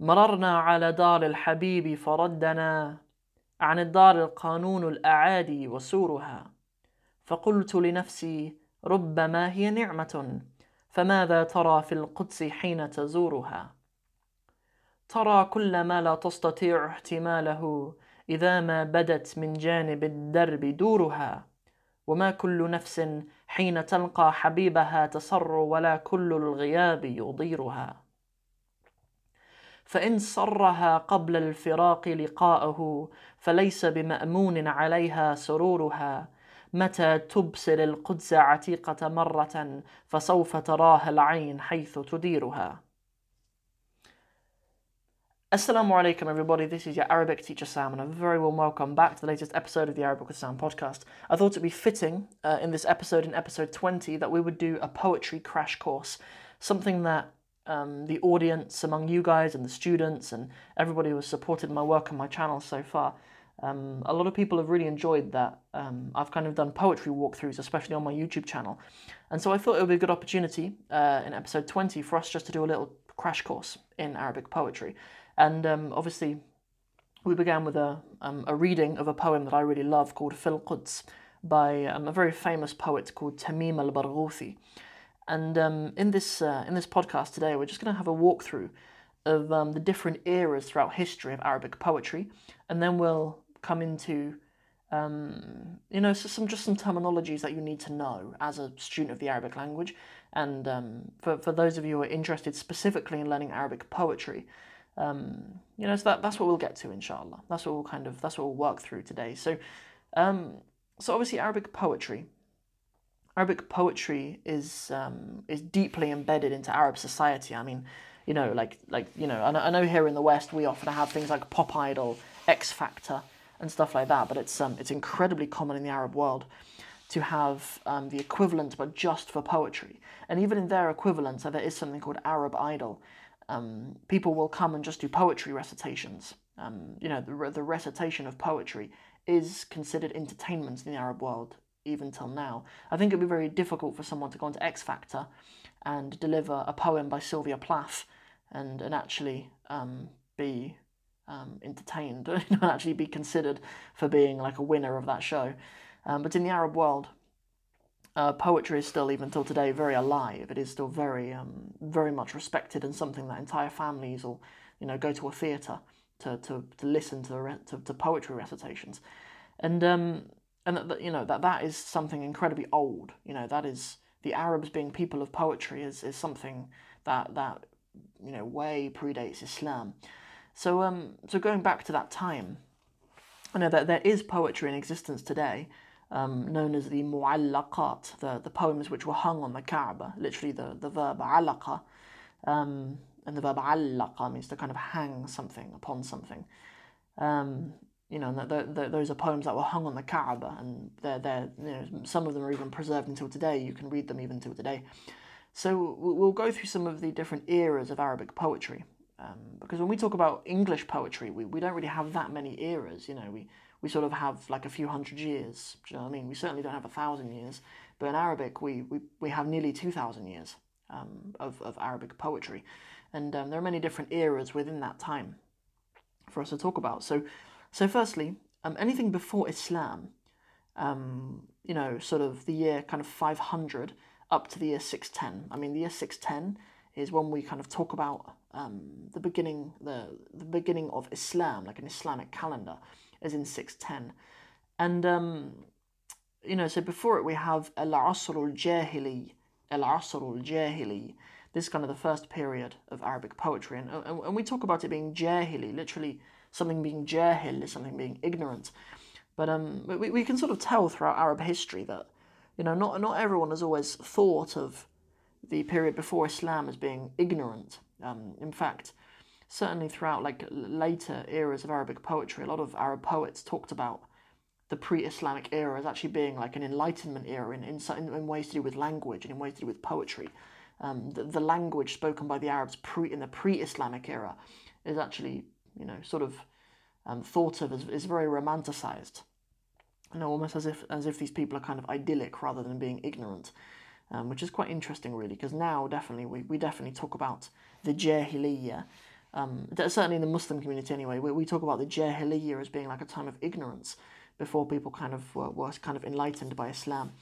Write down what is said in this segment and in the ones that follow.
مررنا على دار الحبيب فردنا عن الدار القانون الأعادي وسورها. فقلت لنفسي ربما هي نعمة فماذا ترى في القدس حين تزورها؟ ترى كل ما لا تستطيع احتماله إذا ما بدت من جانب الدرب دورها. وما كل نفس حين تلقى حبيبها تسر ولا كل الغياب يضيرها. فإن سرها قبل الفراق لقاءه فليس بمأمون عليها سرورها متى تبصر القدس عتيقة مرة فسوف تراها العين حيث تديرها Assalamu alaikum, everybody. This is your Arabic teacher Sam, and a very warm welcome back to the latest episode of the Arabic with Sam podcast. I thought it'd be fitting uh, in this episode, in episode 20, that we would do a poetry crash course, something that um, the audience among you guys and the students and everybody who has supported my work on my channel so far. Um, a lot of people have really enjoyed that. Um, I've kind of done poetry walkthroughs, especially on my YouTube channel. And so I thought it would be a good opportunity uh, in episode 20 for us just to do a little crash course in Arabic poetry. And um, obviously, we began with a, um, a reading of a poem that I really love called Fil Quds by um, a very famous poet called Tamim al Barghouthi. And um, in, this, uh, in this podcast today, we're just going to have a walkthrough of um, the different eras throughout history of Arabic poetry, and then we'll come into um, you know, so some just some terminologies that you need to know as a student of the Arabic language. And um, for, for those of you who are interested specifically in learning Arabic poetry, um, you know, so that, that's what we'll get to, inshallah. That's what we'll kind of, that's what we'll work through today. So, um, so obviously Arabic poetry, Arabic poetry is, um, is deeply embedded into Arab society. I mean, you know, like, like you know, I know, here in the West we often have things like Pop Idol, X Factor, and stuff like that, but it's, um, it's incredibly common in the Arab world to have um, the equivalent, but just for poetry. And even in their equivalent, so there is something called Arab Idol, um, people will come and just do poetry recitations. Um, you know, the, the recitation of poetry is considered entertainment in the Arab world, even till now. I think it'd be very difficult for someone to go into X Factor and deliver a poem by Sylvia Plath and, and actually um, be um, entertained and actually be considered for being like a winner of that show. Um, but in the Arab world, uh, poetry is still, even till today, very alive. It is still very, um, very much respected and something that entire families will, you know, go to a theatre to, to, to listen to, to, to poetry recitations, and um, and that, you know that that is something incredibly old. You know that is the Arabs being people of poetry is, is something that that you know way predates Islam. So um so going back to that time, I know that there is poetry in existence today um, known as the mu'allaqat, the, the poems which were hung on the Kaaba, literally the, the verb alaqa. Um, and the verb allaqa means to kind of hang something upon something. Um, you know, the, the, those are poems that were hung on the Kaaba, and they're, they're, you know, some of them are even preserved until today. You can read them even till today. So we'll go through some of the different eras of Arabic poetry. Um, because when we talk about English poetry, we, we don't really have that many eras. You know, we, we sort of have like a few hundred years. Do you know what I mean? We certainly don't have a thousand years, but in Arabic we, we, we have nearly 2,000 years um, of, of Arabic poetry. And um, there are many different eras within that time for us to talk about. So, so firstly, um, anything before Islam, um, you know, sort of the year kind of 500 up to the year 610. I mean, the year 610 is when we kind of talk about um, the beginning, the, the beginning of Islam, like an Islamic calendar as in 610. And, um, you know, so before it we have Al-Asr al-Jahili, Al-Asr al-Jahili, this is kind of the first period of Arabic poetry. And, and, and we talk about it being Jahili, literally something being Jahil is something being ignorant. But um, we, we can sort of tell throughout Arab history that, you know, not, not everyone has always thought of the period before Islam as being ignorant. Um, in fact, certainly throughout like later eras of Arabic poetry, a lot of Arab poets talked about the pre-Islamic era as actually being like an Enlightenment era in, in, in ways to do with language and in ways to do with poetry. Um, the, the language spoken by the Arabs pre, in the pre-Islamic era is actually, you know, sort of um, thought of as is very romanticized. You know, almost as if as if these people are kind of idyllic rather than being ignorant, um, which is quite interesting, really. Because now, definitely, we, we definitely talk about the Jahiliyyah um, certainly in the Muslim community anyway, we, we talk about the Jahiliyyah as being like a time of ignorance before people kind of were, were kind of enlightened by Islam.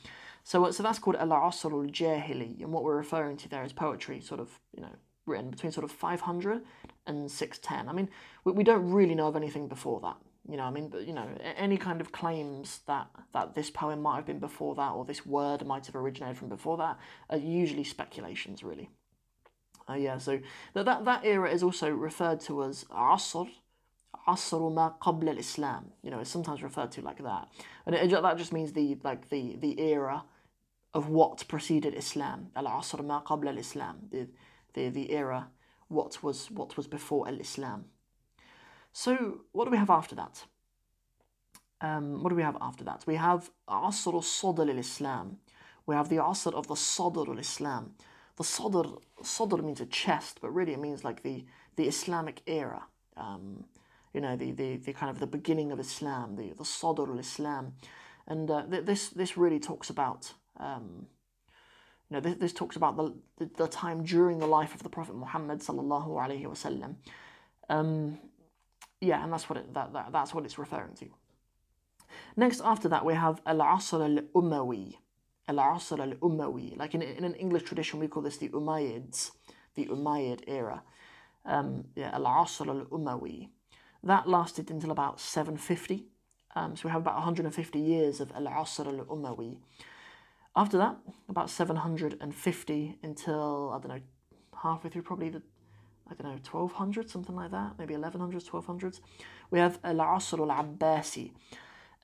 So, so that's called Al-Asr al-Jahili, and what we're referring to there is poetry, sort of, you know, written between sort of 500 and 610. I mean, we, we don't really know of anything before that. You know, I mean, but you know, any kind of claims that that this poem might have been before that, or this word might have originated from before that, are usually speculations, really. Uh, yeah, so that, that that era is also referred to as Asr, Asr ma qabla al-Islam. You know, it's sometimes referred to like that, and it, that just means the like the the era of what preceded Islam. Al-Asr ma qabla al-Islam, the the the era what was what was before al-Islam. So, what do we have after that? Um, what do we have after that? We have Asr al-Sadr al-Islam. We have the Asr of the Sadr al-Islam. The Sadr, Sadr means a chest, but really it means like the, the Islamic era. Um, you know, the, the, the kind of the beginning of Islam, the, the Sadr al-Islam. And uh, this, this really talks about, um, you know, this, this talks about the, the, the, time during the life of the Prophet Muhammad sallallahu alaihi wasallam. Um, yeah, and that's what it, that, that, that's what it's referring to. Next, after that, we have Al-Asr al-Umawi. Al-Asr al-Umawi. Like in, in an English tradition, we call this the Umayyads, the Umayyad era. Um, yeah, Al-Asr al-Umawi. That lasted until about 750. Um, so we have about 150 years of Al-Asr al-Umawi. After that, about 750 until, I don't know, halfway through probably the I don't know, 1200, something like that, maybe 1100s, 1200s. We have Al Asr al Abbasi.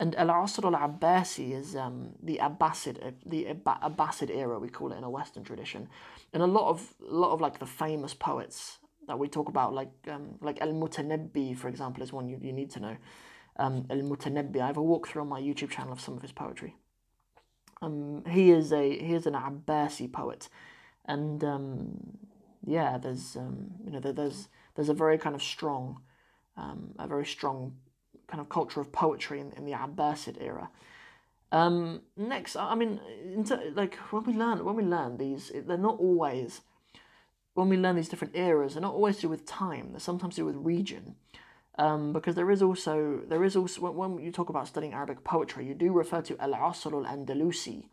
And Al Asr al Abbasi is um, the Abbasid, the Abbasid era, we call it in a Western tradition. And a lot of, a lot of like the famous poets that we talk about, like um, like Al Mutanabbi, for example, is one you, you need to know. Um, Al Mutanabbi, I have a walkthrough on my YouTube channel of some of his poetry. Um, he is a he is an Abbasi poet, and um, yeah, there's um, you know there's there's a very kind of strong, um, a very strong kind of culture of poetry in, in the Abbasid era. Um, next, I mean, like when we learn when we learn these, they're not always when we learn these different eras. They're not always to do with time. They're sometimes to do with region. Um, because there is also there is also when, you talk about studying Arabic poetry, you do refer to Al Asr al Andalusi,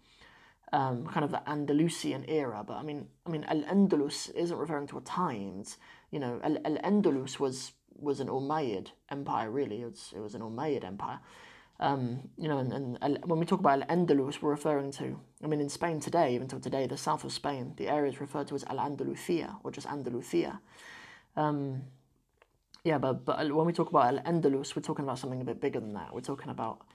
um, kind of the Andalusian era. But I mean, I mean, Al Andalus isn't referring to a time. It's, you know, Al Andalus was was an Umayyad empire. Really, it was, an Umayyad empire. Um, you know, and, and when we talk about Al Andalus, we're referring to. I mean, in Spain today, even till today, the south of Spain, the area is referred to as Al Andalusia or just Andalusia. Um, yeah, but but when we talk about Al Andalus, we're talking about something a bit bigger than that. We're talking about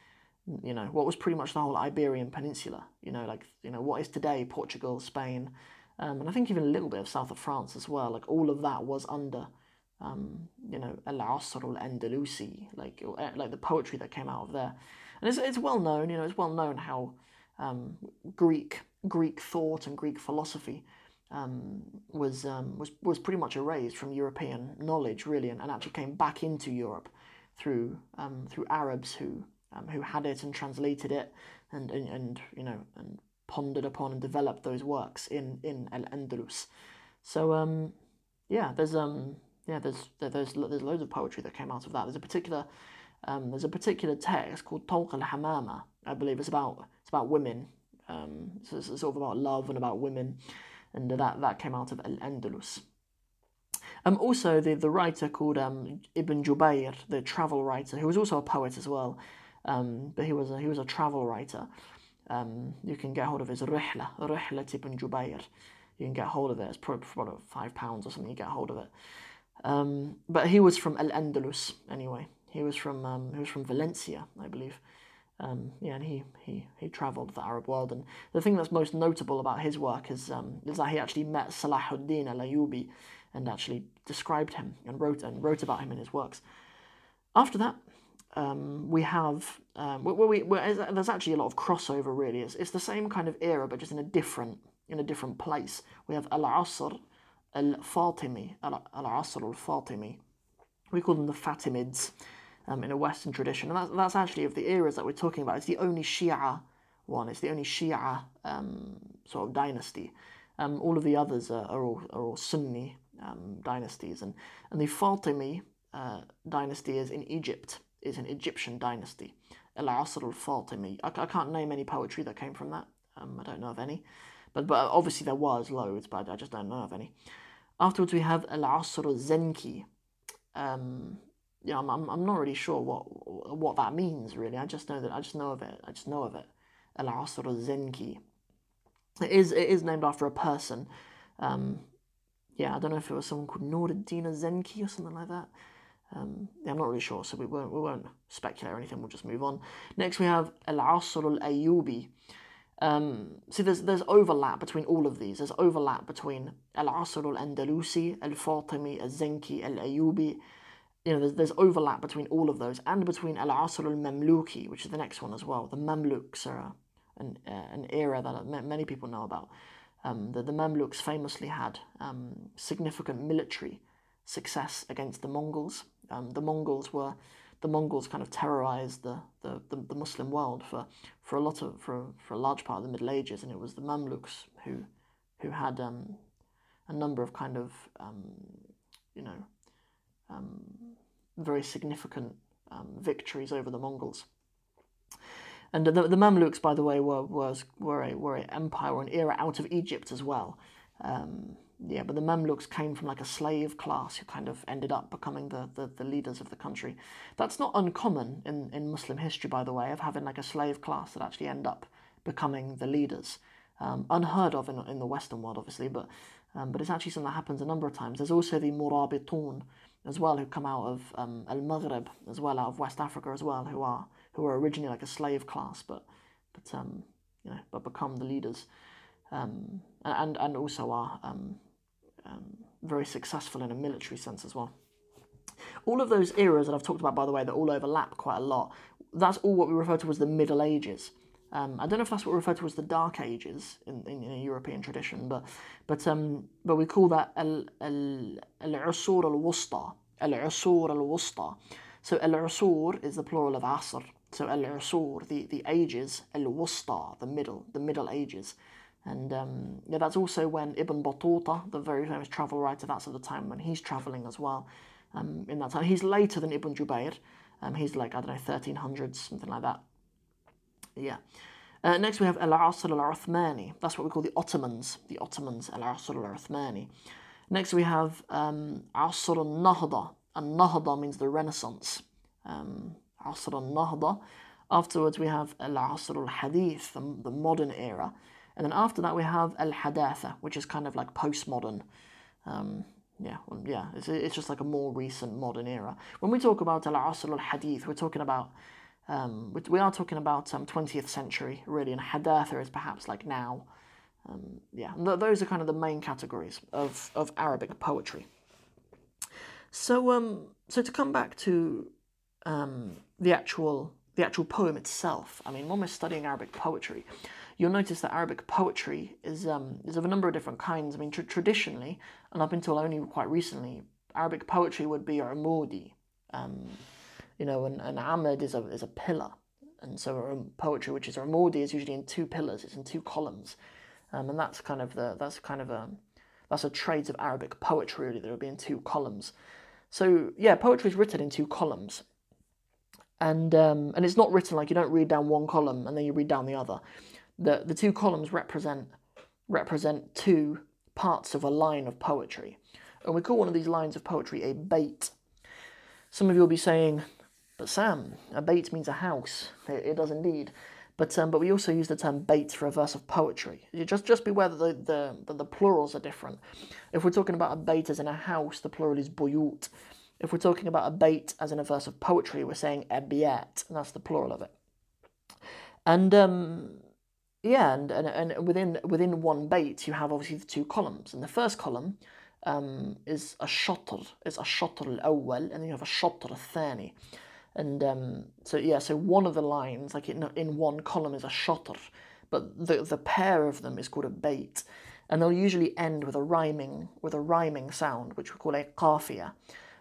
you know, what was pretty much the whole Iberian Peninsula, you know, like, you know, what is today Portugal, Spain, um, and I think even a little bit of south of France as well, like all of that was under, um, you know, El Asr al-Andalusi, like, uh, like the poetry that came out of there. And it's, it's well known, you know, it's well known how um, Greek, Greek thought and Greek philosophy um, was, um, was, was pretty much erased from European knowledge, really, and, and actually came back into Europe through, um, through Arabs who um, who had it and translated it and, and, and you know and pondered upon and developed those works in in Al Andalus. So um, yeah, there's um yeah there's there's there's loads of poetry that came out of that. There's a particular um, there's a particular text called Tawq al Hamama. I believe it's about it's about women. Um, so it's sort of about love and about women, and that that came out of Al Andalus. Um, also, the, the writer called um, Ibn Jubayr, the travel writer, who was also a poet as well, um, but he was a, he was a travel writer. Um, you can get hold of his Rihla, Rihla ibn Jubayr. You can get hold of it. It's probably for about five pounds or something. You get hold of it. Um, but he was from Al Andalus anyway. He was from um, he was from Valencia, I believe. Um, yeah, and he, he, he travelled the Arab world. And the thing that's most notable about his work is, um, is that he actually met Salahuddin al Ayyubi and actually described him and wrote and wrote about him in his works. After that, um, we have um, we, we, there's actually a lot of crossover really it's, it's the same kind of era but just in a different in a different place we have al-asr al-fatimi al-asr al-fatimi we call them the fatimids um, in a western tradition and that, that's actually of the eras that we're talking about it's the only shia one it's the only shia um, sort of dynasty um, all of the others are, are, all, are all sunni um, dynasties, and and the Fatimi uh, dynasty is in Egypt, is an Egyptian dynasty. Al Asr al Fatimi. I, I, can't name any poetry that came from that. Um, I don't know of any, but but obviously there was loads, but I just don't know of any. Afterwards, we have Al Asr al Zenki. Um, yeah, I'm, I'm, I'm not really sure what what that means really. I just know that I just know of it. I just know of it. Al Asr Zenki. It is it is named after a person. Um, yeah, I don't know if it was someone called Nuruddin Zenki or something like that. Um, yeah, I'm not really sure, so we won't we won't speculate or anything. We'll just move on. Next, we have Al Asr al Ayyubi. Um, see, there's there's overlap between all of these. There's overlap between Al Asr al Andalusi, Al Fatimi, Al Zenki, Al Ayyubi. You know, there's, there's overlap between all of those, and between Al Asr al Mamluki, which is the next one as well. The Mamluks are an uh, an era that many people know about. Um, the, the Mamluks famously had um, significant military success against the Mongols. Um, the Mongols were the Mongols kind of terrorized the, the, the, the, Muslim world for, for a lot of for, for a large part of the Middle Ages, and it was the Mamluks who who had um, a number of kind of um, you know very significant um, victories over the Mongols. And the, the Mamluks, by the way, were was were a were an empire an era out of Egypt as well. Um, yeah, but the Mamluks came from like a slave class who kind of ended up becoming the, the, the, leaders of the country. That's not uncommon in, in Muslim history, by the way, of having like a slave class that actually end up becoming the leaders. Um, unheard of in, in the Western world, obviously, but um, but it's actually something that happens a number of times. There's also the Murabitun as well, who come out of um, Al Maghreb as well, out of West Africa as well, who are who are originally like a slave class, but but um, you know, but become the leaders, um, and and also are um, um, very successful in a military sense as well. All of those eras that I've talked about, by the way, that all overlap quite a lot. That's all what we refer to as the Middle Ages. Um, I don't know if that's what we refer to as the Dark Ages in, in, in a European tradition, but but um, but we call that al al al-usur al-wusta, al-usur al-wusta. So al-usur is the plural of asr. So al-usur, the the ages, al-wusta, the middle, the Middle Ages. And um, yeah, that's also when Ibn Battuta, the very famous travel writer, that's at the time when he's traveling as well. Um, in that time, he's later than Ibn Jubayr. Um, he's like I don't know, 1300s, something like that. Yeah. Uh, next we have Al Asr al Uthmani. That's what we call the Ottomans. The Ottomans, Al Asr al Uthmani. Next we have um, Asr al Nahda. And Nahda means the Renaissance. Um, Asr al Nahda. Afterwards we have Al Asr al Hadith, the, the modern era. And then after that, we have Al Hadatha, which is kind of like postmodern. Um, yeah, well, yeah, it's, it's just like a more recent modern era. When we talk about Al Asr al Hadith, we're talking about, um, we are talking about um, 20th century, really, and Hadatha is perhaps like now. Um, yeah, th- those are kind of the main categories of, of Arabic poetry. So, um, so to come back to um, the actual the actual poem itself, I mean, when we're studying Arabic poetry, you'll notice that Arabic poetry is um, is of a number of different kinds. I mean, traditionally, and up until only quite recently, Arabic poetry would be umudi, um, you know, and, and amud is a is a pillar, and so poetry, which is umudi, is usually in two pillars. It's in two columns, um, and that's kind of the that's kind of a that's a trait of Arabic poetry. Really, there would be in two columns. So yeah, poetry is written in two columns, and um, and it's not written like you don't read down one column and then you read down the other the, the two columns represent represent two parts of a line of poetry. And we call one of these lines of poetry a bait. Some of you will be saying, but Sam, a bait means a house. It, it does indeed. But um, but we also use the term bait for a verse of poetry. You just just beware that the, the, the, the plurals are different. If we're talking about a bait as in a house, the plural is buyut. If we're talking about a bait as in a verse of poetry, we're saying ebiyat, and that's the plural of it. And um, yeah, and, and, and within within one bait you have obviously the two columns. And the first column um, is a shatr, is a shatr al-awwal, and then you have a shatr al-thani. And um, so yeah, so one of the lines, like in, in one column, is a shatr but the the pair of them is called a bait, and they'll usually end with a rhyming with a rhyming sound, which we call a kafia.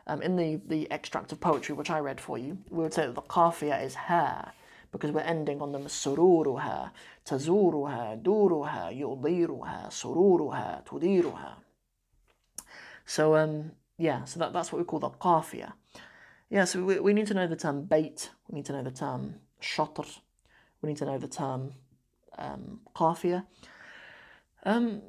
Um, in the the extract of poetry which I read for you, we would say that the kafia is her, because we're ending on them sururuha, tazuruha, duruha, yudiruha, sururuha, tudiruha. So um, yeah, so that, that's what we call the kafia. Yeah, so we, we need to know the term bait, we need to know the term shatr, we need to know the term um. Um,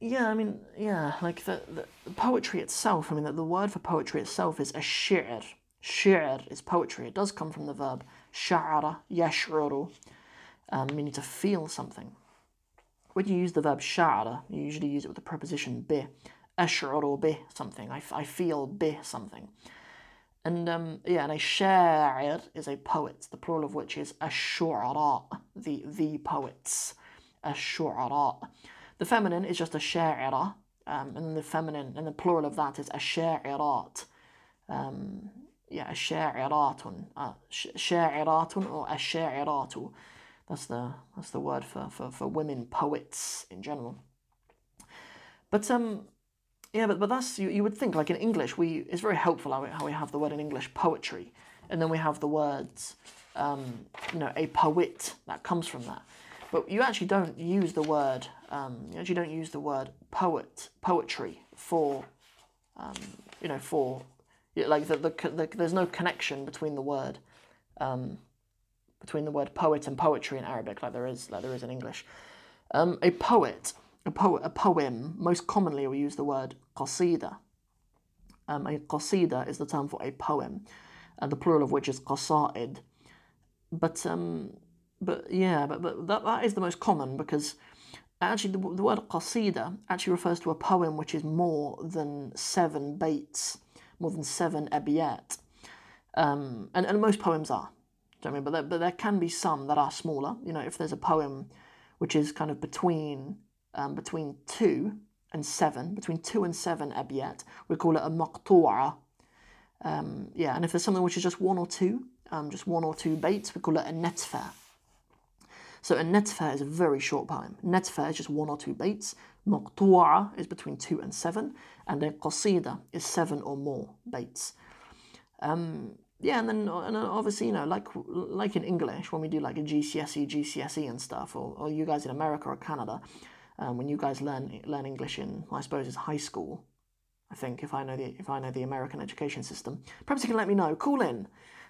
yeah, I mean, yeah, like the, the poetry itself, I mean, the, the word for poetry itself is a shi'r. Shi'r is poetry. It does come from the verb sha'ara, yash'uru, um, meaning to feel something. When you use the verb sha'ara, you usually use it with the preposition bi. Ash'uru bi something. I, I feel bi something. And um, yeah, and a sha'ir is a poet, the plural of which is ash-shu'ara, the, the poets. Ash-shu'ara. The feminine is just a sha'ira, um, and the feminine, and the plural of that is a sha'irat. Um, yeah, a sha'iratun, uh, or a sha'iratu. That's the that's the word for, for, for women poets in general. But um, yeah, but, but that's you, you would think like in English we it's very helpful how we, how we have the word in English poetry, and then we have the words um, you know a poet that comes from that. But you actually don't use the word um, you actually don't use the word poet poetry for um, you know for like the, the, the, there's no connection between the word um, between the word poet and poetry in Arabic like there is like there is in English. Um, a poet, a poet, a poem. Most commonly, we use the word qasida. Um, a qasida is the term for a poem, uh, the plural of which is qasaid. But um, but yeah, but, but that, that is the most common because actually the, the word qasida actually refers to a poem which is more than seven baits, more than seven abiyat. Um, and, and most poems are. Do I mean? But there, but there can be some that are smaller. You know, if there's a poem which is kind of between um, between two and seven, between two and seven abiyat, we call it a maqtu'a. Um, yeah, and if there's something which is just one or two, um, just one or two baits, we call it a netfa. So a netfa is a very short poem. Netfa is just one or two baits. Maqtu'a is between two and seven, and then qasida is seven or more baits. Um, yeah, and then and obviously, you know, like like in English, when we do like a GCSE, GCSE and stuff, or, or you guys in America or Canada, um, when you guys learn learn English in, I suppose, it's high school. I think if I know the if I know the American education system, perhaps you can let me know. Call in,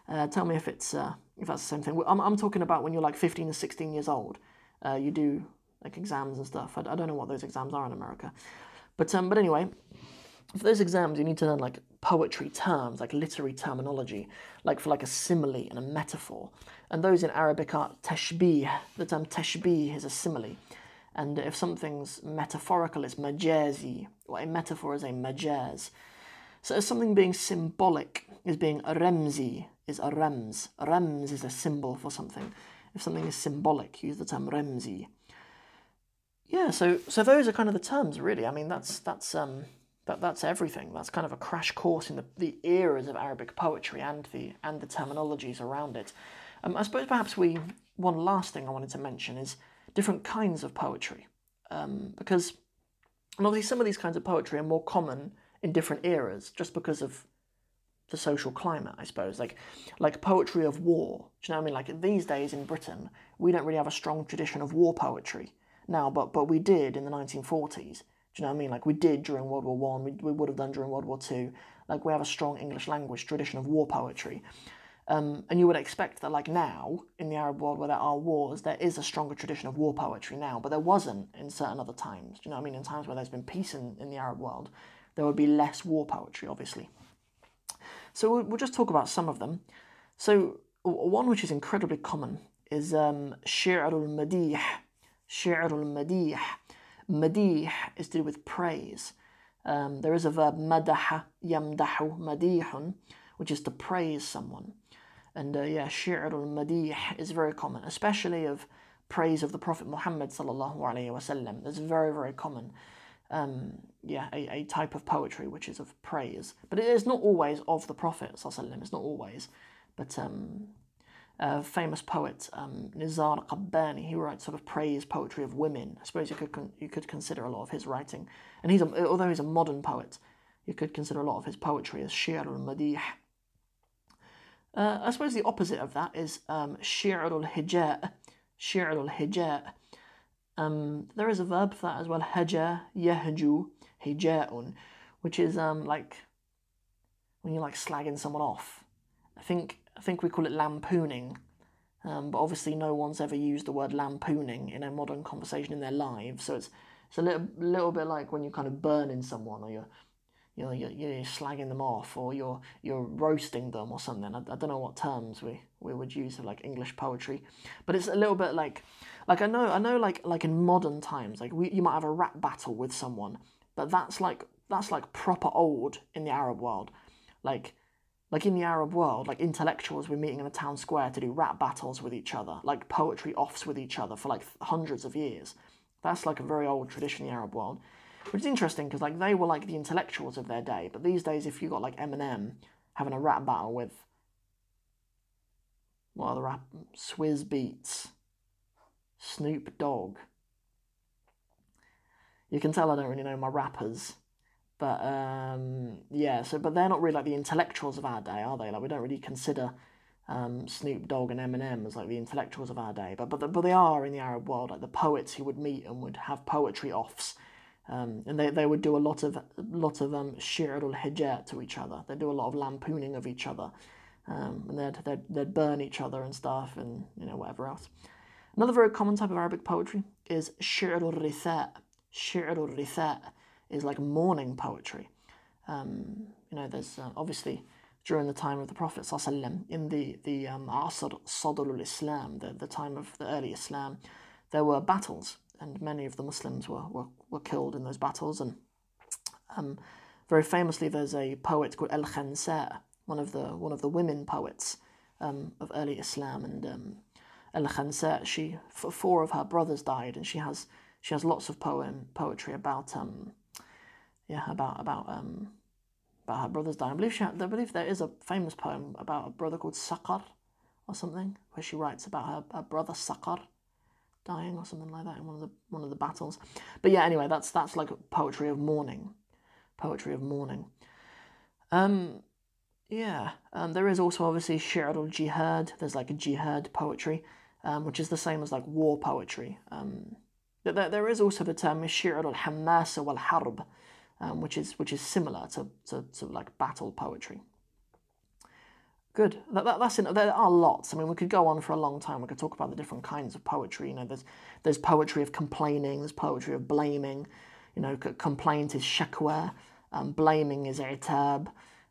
uh, tell me if it's uh, if that's the same thing. I'm I'm talking about when you're like 15 or 16 years old. Uh, you do like exams and stuff. I, I don't know what those exams are in America, but um, but anyway, for those exams, you need to learn like poetry terms, like literary terminology, like for like a simile and a metaphor. And those in Arabic are tashbih. The term tashbih is a simile. And if something's metaphorical, it's majazi, or a metaphor is a majaz. So if something being symbolic is being a remzi, is a rems. A rems is a symbol for something. If something is symbolic, use the term remzi. Yeah, so so those are kind of the terms, really. I mean, that's that's um that, that's everything. That's kind of a crash course in the, the eras of Arabic poetry and the and the terminologies around it. Um, I suppose perhaps we one last thing I wanted to mention is different kinds of poetry, um, because obviously some of these kinds of poetry are more common in different eras, just because of the social climate, I suppose. Like like poetry of war. Do you know what I mean? Like these days in Britain, we don't really have a strong tradition of war poetry now, but but we did in the 1940s. Do you know what I mean? Like we did during World War One, we, we would have done during World War Two. Like we have a strong English language tradition of war poetry. Um, and you would expect that, like now, in the Arab world where there are wars, there is a stronger tradition of war poetry now, but there wasn't in certain other times. Do you know what I mean? In times where there's been peace in, in the Arab world, there would be less war poetry, obviously. So we'll, we'll just talk about some of them. So, one which is incredibly common is um, Shi'rul Madih. Shi'rul Madih. Madih is to do with praise. Um, there is a verb madaha, yamdahu, madihun, which is to praise someone. And uh, yeah, shi'rul madih is very common, especially of praise of the Prophet Muhammad sallallahu alaihi wasallam. It's very, very common. Um, yeah, a, a type of poetry which is of praise, but it is not always of the Prophet sallallahu It's not always, but um, uh, famous poet um, Nizar Qabbani. He writes sort of praise poetry of women. I suppose you could con- you could consider a lot of his writing, and he's a, although he's a modern poet, you could consider a lot of his poetry as shir al madih. Uh, I suppose the opposite of that is um, shir al hija, shir al hija. Um, there is a verb for that as well, haja yahju hija'un, which is um, like when you're like slagging someone off. I think I think we call it lampooning, um, but obviously no one's ever used the word lampooning in a modern conversation in their lives. So it's it's a little little bit like when you're kind of burning someone or you're you know you're, you're slagging them off or you're you're roasting them or something. I, I don't know what terms we, we would use for like English poetry, but it's a little bit like like I know I know like like in modern times like we, you might have a rap battle with someone, but that's like that's like proper old in the Arab world, like like in the Arab world, like intellectuals were meeting in a town square to do rap battles with each other, like poetry offs with each other for like hundreds of years. That's like a very old tradition in the Arab world, which is interesting because like they were like the intellectuals of their day. But these days, if you got like Eminem having a rap battle with what are the rap Swizz Beatz, Snoop Dogg. You can tell I don't really know my rappers. But um, yeah, so but they're not really like the intellectuals of our day, are they? Like we don't really consider um, Snoop Dogg and Eminem as like the intellectuals of our day, but but but they are in the Arab world, like the poets who would meet and would have poetry offs, um, and they, they would do a lot of lot of um, shir al hijat to each other. They'd do a lot of lampooning of each other, um, and they'd, they'd they'd burn each other and stuff, and you know whatever else. Another very common type of Arabic poetry is shir al rithat. Shir al rithat is like mourning poetry. Um, you know, there's uh, obviously during the time of the Prophet in the the um, Asr Sadrul Islam, the, the time of the early Islam, there were battles, and many of the Muslims were, were, were killed in those battles. And um, very famously, there's a poet called El Khansa, one of the one of the women poets um, of early Islam, and um, Al Khansa, she four of her brothers died, and she has she has lots of poem poetry about um, yeah, about about um about her brother's dying. I believe she, I believe there is a famous poem about a brother called Sakar, or something, where she writes about her, her brother Sakar dying or something like that in one of the one of the battles. But yeah, anyway, that's that's like poetry of mourning, poetry of mourning. Um, yeah, um, there is also obviously shir al jihad. There's like a jihad poetry, um, which is the same as like war poetry. Um, there, there is also the term shir al hamasa wal harb, um, which is which is similar to, to, to like battle poetry. Good. That, that, that's there are lots. I mean, we could go on for a long time. We could talk about the different kinds of poetry. You know, there's there's poetry of complaining. There's poetry of blaming. You know, complaint is shakwa. Um, blaming is itab.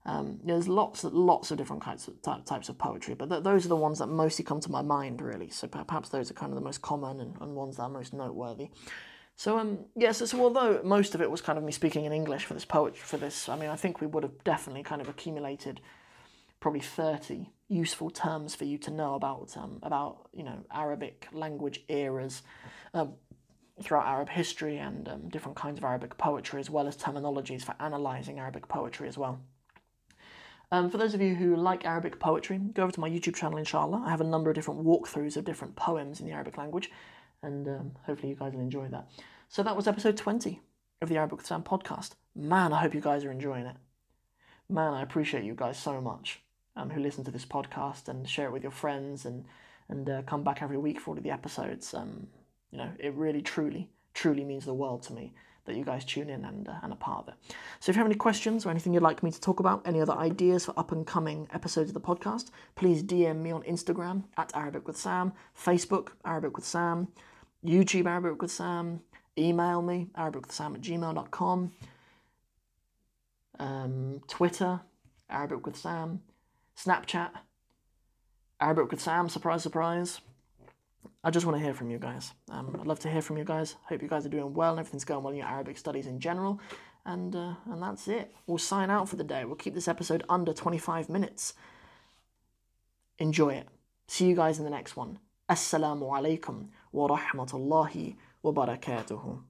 Um, there's lots lots of different kinds of types of poetry, but th- those are the ones that mostly come to my mind, really. So perhaps those are kind of the most common and, and ones that are most noteworthy. So um yeah, so, so, although most of it was kind of me speaking in English for this poetry for this, I mean I think we would have definitely kind of accumulated probably thirty useful terms for you to know about um, about you know Arabic language eras um, throughout Arab history and um, different kinds of Arabic poetry as well as terminologies for analysing Arabic poetry as well. Um, for those of you who like Arabic poetry, go over to my YouTube channel, inshallah. I have a number of different walkthroughs of different poems in the Arabic language and um, hopefully you guys will enjoy that. So that was episode 20 of the Arabic Sam podcast. Man, I hope you guys are enjoying it. Man, I appreciate you guys so much um, who listen to this podcast and share it with your friends and and uh, come back every week for all of the episodes. Um, you know, it really, truly, truly means the world to me that you guys tune in and, uh, and are part of it. So if you have any questions or anything you'd like me to talk about, any other ideas for up and coming episodes of the podcast, please DM me on Instagram at Arabic with Sam, Facebook, Arabic with Sam, YouTube Arabic with Sam, email me, Arabic with Sam at gmail.com, um, Twitter, Arabic with Sam, Snapchat, Arabic with Sam, surprise, surprise. I just want to hear from you guys. Um, I'd love to hear from you guys. Hope you guys are doing well and everything's going well in your Arabic studies in general. And, uh, and that's it. We'll sign out for the day. We'll keep this episode under 25 minutes. Enjoy it. See you guys in the next one. Assalamu alaikum wa rahmatullahi wa barakatuhu.